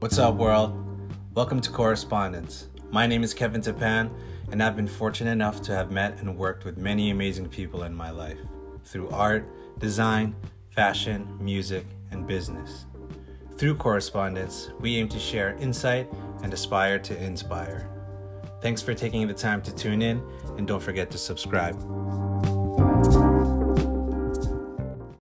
What's up, world? Welcome to Correspondence. My name is Kevin Tapan, and I've been fortunate enough to have met and worked with many amazing people in my life through art, design, fashion, music, and business. Through correspondence, we aim to share insight and aspire to inspire. Thanks for taking the time to tune in, and don't forget to subscribe.